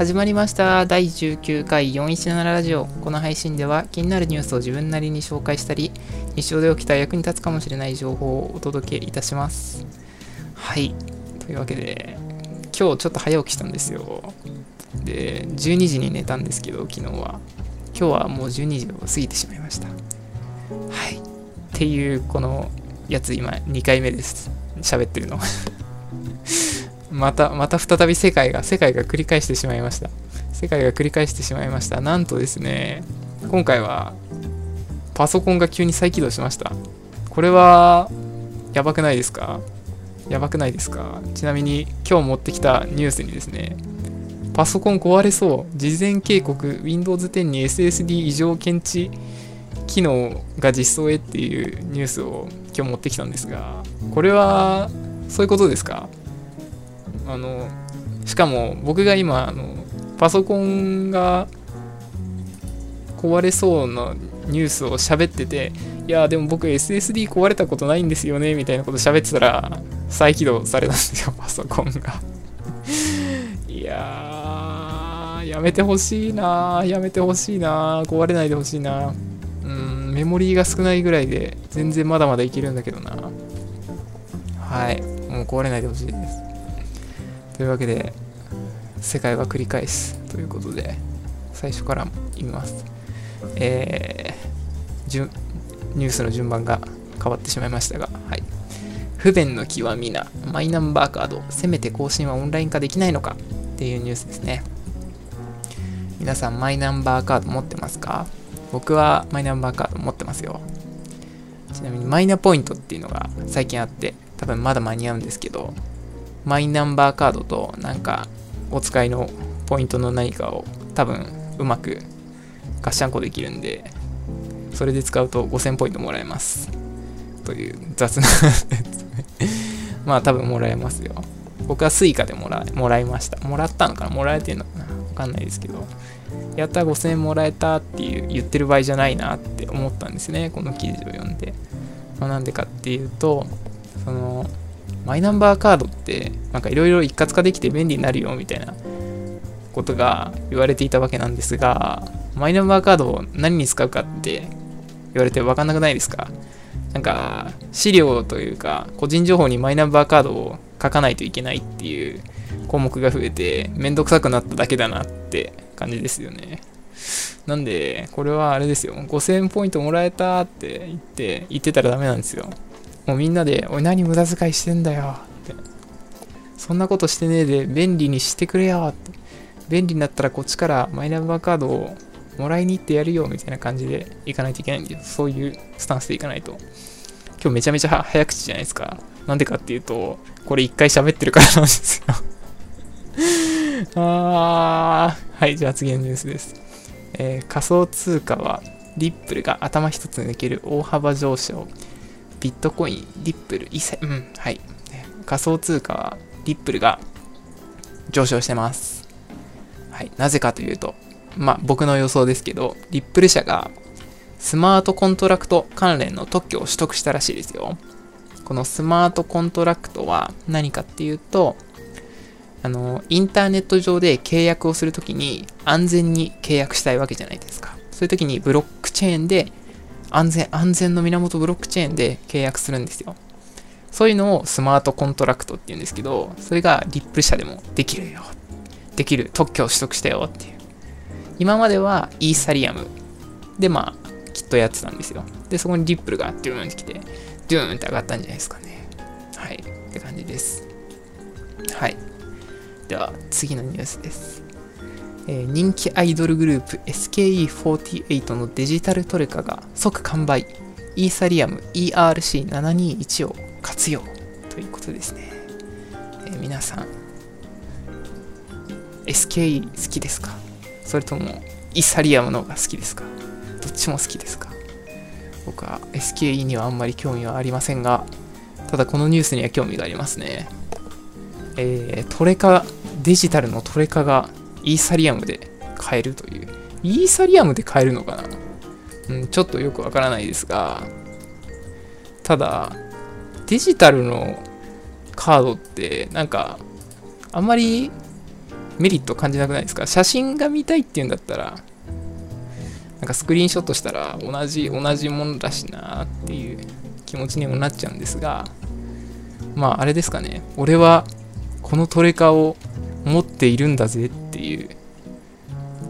始まりました。第19回417ラジオ。この配信では気になるニュースを自分なりに紹介したり日常で起きた役に立つかもしれない情報をお届けいたします。はい。というわけで今日ちょっと早起きしたんですよ。で12時に寝たんですけど昨日は。今日はもう12時を過ぎてしまいました。はい。っていうこのやつ今2回目です。喋ってるの。また、また再び世界が、世界が繰り返してしまいました。世界が繰り返してしまいました。なんとですね、今回は、パソコンが急に再起動しました。これは、やばくないですか？やばくないですか？ちなみに、今日持ってきたニュースにですね、パソコン壊れそう。事前警告、Windows 10に SSD 異常検知機能が実装へっていうニュースを今日持ってきたんですが、これは、そういうことですか？あのしかも僕が今あのパソコンが壊れそうなニュースを喋ってていやでも僕 SSD 壊れたことないんですよねみたいなこと喋ってたら再起動されたんですよ パソコンが。いややめてほしいなやめてほしいな壊れないでほしいなうんメモリーが少ないぐらいで全然まだまだいけるんだけどなはいもう壊れないでほしいです。というわけで、世界は繰り返すということで、最初から言います。えー、ニュースの順番が変わってしまいましたが、はい。不便の極みなマイナンバーカード、せめて更新はオンライン化できないのかっていうニュースですね。皆さん、マイナンバーカード持ってますか？僕はマイナンバーカード持ってますよ。ちなみにマイナポイントっていうのが最近あって、多分まだ間に合うんですけど、マイナンバーカードとなんかお使いのポイントの何かを多分うまくガッシャンコできるんでそれで使うと5000ポイントもらえます。という雑な まあ多分もらえますよ。僕は Suica でもらもらいました。もらったのかな？もらえてんのかな？わかんないですけど。やった5000もらえたっていう言ってる場合じゃないなって思ったんですね。この記事を読んで、まあ、なんでかっていうとマイナンバーカードってなんかいろいろ一括化できて便利になるよみたいなことが言われていたわけなんですがマイナンバーカードを何に使うかって言われて分かんなくないですか？なんか資料というか個人情報にマイナンバーカードを書かないといけないっていう項目が増えてめんどくさくなっただけだなって感じですよね。なんでこれはあれですよ。5000ポイントもらえたって言って言ってたらダメなんですよ。もうみんなで、おい、何無駄遣いしてんだよって。そんなことしてねえで、便利にしてくれよって。便利になったらこっちからマイナンバーカードをもらいに行ってやるよみたいな感じで行かないといけないんでそういうスタンスで行かないと。今日めちゃめちゃ早口じゃないですか。なんでかっていうと、これ一回喋ってるからなんですよ あー、はい、じゃあ次のニュースです。えー、仮想通貨は、リップルが頭一つ抜ける大幅上昇。ビットコイン、リップル、イセ、うん、はい。仮想通貨は、リップルが上昇してます。はい。なぜかというと、まあ、僕の予想ですけど、リップル社がスマートコントラクト関連の特許を取得したらしいですよ。このスマートコントラクトは何かっていうと、あの、インターネット上で契約をするときに安全に契約したいわけじゃないですか。そういうときにブロックチェーンで安全、安全の源ブロックチェーンで契約するんですよ。そういうのをスマートコントラクトって言うんですけど、それがリップル社でもできるよ。できる。特許を取得したよっていう。今まではイーサリアムでまあ、きっとやってたんですよ。で、そこにリップルがデューンってきて、デューンって上がったんじゃないですかね。はい。って感じです。はい。では、次のニュースです。え、人気アイドルグループ SKE48 のデジタルトレカが即完売。イーサリアム ERC721 を活用ということですね、えー、皆さん SKE 好きですか？それともイーサリアムの方が好きですか？どっちも好きですか？僕は SKE にはあんまり興味はありませんがただこのニュースには興味がありますね。えー、トレカデジタルのトレカがイーサリアムで買えるという。イーサリアムで買えるのかな？うん、ちょっとよくわからないですが、ただ、デジタルのカードって、なんか、あんまりメリット感じなくないですか？写真が見たいっていうんだったら、なんかスクリーンショットしたら同じ、同じものだしなっていう気持ちにもなっちゃうんですが、まああれですかね。俺はこのトレカを持っているんだぜっていう、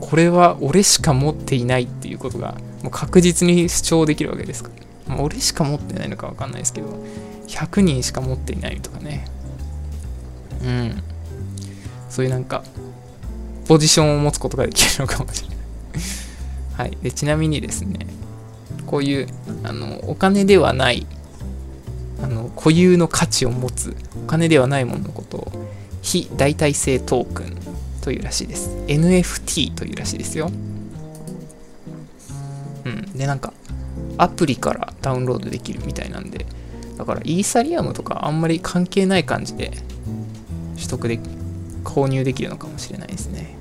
これは俺しか持っていないっていうことがもう確実に主張できるわけですから。ま、俺しか持ってないのかわかんないですけど、100人しか持っていないとかね。うん。そういうなんか、ポジションを持つことができるのかもしれない はい。で、ちなみにですね、こういう、あの、お金ではない、あの、固有の価値を持つ、お金ではないもののことを、非代替性トークンというらしいです。NFT というらしいですよ。うん。で、なんか、アプリからダウンロードできるみたいなんで、だからイーサリアムとかあんまり関係ない感じで取得で購入できるのかもしれないですね。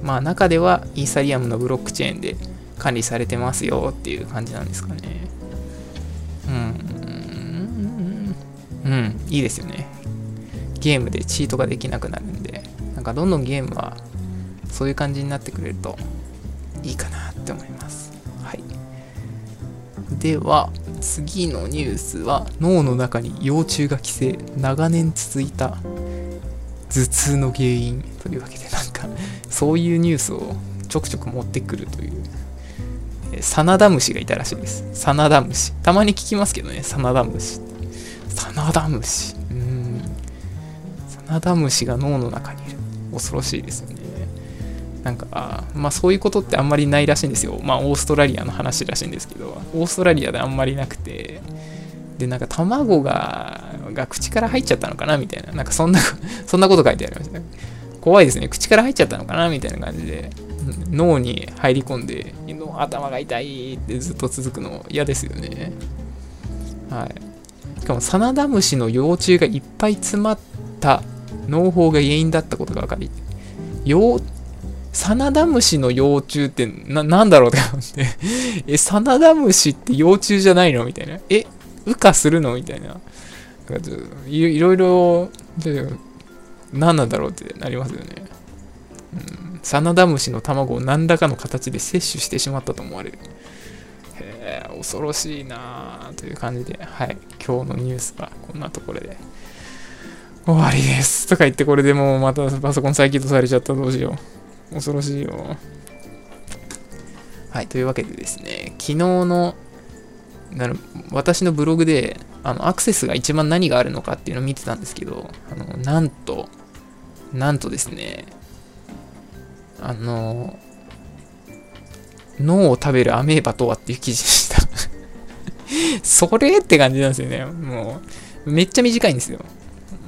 うん、まあ中ではイーサリアムのブロックチェーンで管理されてますよっていう感じなんですかね。うん。うん、いいですよね。ゲームでチートができなくなるん、なんかどんどんゲームはそういう感じになってくれるといいかなって思います。はい。では、次のニュースは脳の中に幼虫が寄生。長年続いた頭痛の原因というわけでなんかそういうニュースをちょくちょく持ってくるという。サナダムシがいたらしいです。サナダムシたまに聞きますけどねサナダムシサナダムシうん。サナダムシが脳の中にいる。恐ろしいですよねなんか、まあそういうことってあんまりないらしいんですよ。まあオーストラリアの話らしいんですけど、オーストラリアであんまりなくて、で、なんか卵が、が口から入っちゃったのかなみたいな、なんかそんな、そんなこと書いてありました。怖いですね。口から入っちゃったのかなみたいな感じで、脳に入り込んで、頭が痛いってずっと続くの嫌ですよね。はい。しかも、サナダムシの幼虫がいっぱい詰まった農法が原因だったことが分かり、幼サナダムシの幼虫ってな、なんだろうって思って、え、サナダムシって幼虫じゃないのみたいな。え、羽化するのみたいな。いろいろ、何なんだろうってなりますよね。うん、サナダムシの卵を何らかの形で摂取してしまったと思われる。へえ、恐ろしいなという感じで、はい、今日のニュースはこんなところで終わりです。とか言って、これでもうまたパソコン再起動されちゃったらどうしよう。恐ろしいよ。はい、というわけでですね、昨日のなる私のブログであのアクセスが一番何があるのかっていうのを見てたんですけど、あのなんと、なんとですね、あの、脳を食べるアメーバとはっていう記事でした それって感じなんですよね。もう、めっちゃ短いんですよ。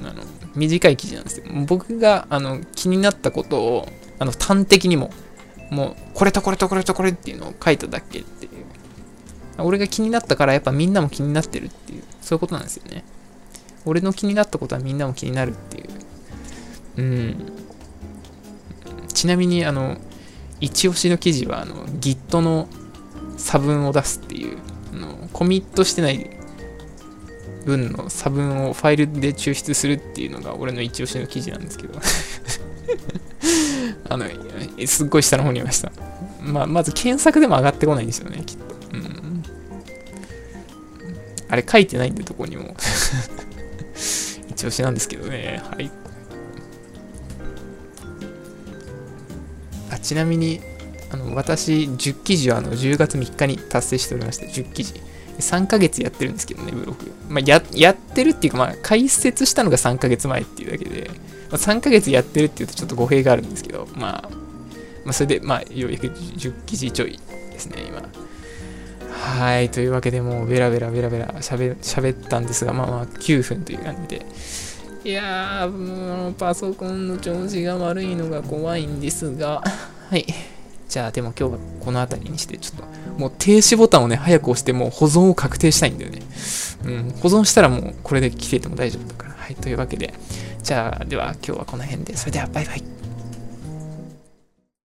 あの短い記事なんですよ。僕があの気になったことをあの端的にも、もう、これとこれとこれとこれっていうのを書いただけっていう。俺が気になったからやっぱみんなも気になってるっていう、そういうことなんですよね。俺の気になったことはみんなも気になるっていう。うん。ちなみに、あの、一押しの記事は、あの、Git の差分を出すっていう、あのコミットしてない分の差分をファイルで抽出するっていうのが俺の一押しの記事なんですけど あの、すっごい下の方にいました。まあ、まず検索でも上がってこないんですよね、きっと。うん。あれ書いてないんで、どこにも。一押しなんですけどね。はい。あちなみに、あの私、10記事はあの10月3日に達成しておりまして、10記事。3ヶ月やってるんですけどね、ブログ。まあ、や、やってるっていうか、まあ、解説したのが3ヶ月前っていうだけで、まあ、3ヶ月やってるっていうとちょっと語弊があるんですけど、まあ、まあ、それで、まあ、ようやく10記事ちょいですね、今。はい、というわけでもうベラベラベラベラ喋ったんですが、まあまあ9分という感じで。いやー、もうパソコンの調子が悪いのが怖いんですが、はい。じゃあでも今日はこの辺りにして、ちょっともう停止ボタンをね、早く押してもう保存を確定したいんだよね。うん、保存したらもうこれで来ていても大丈夫だから。はい、というわけで、じゃあ、では今日はこの辺で、それではバイバイ。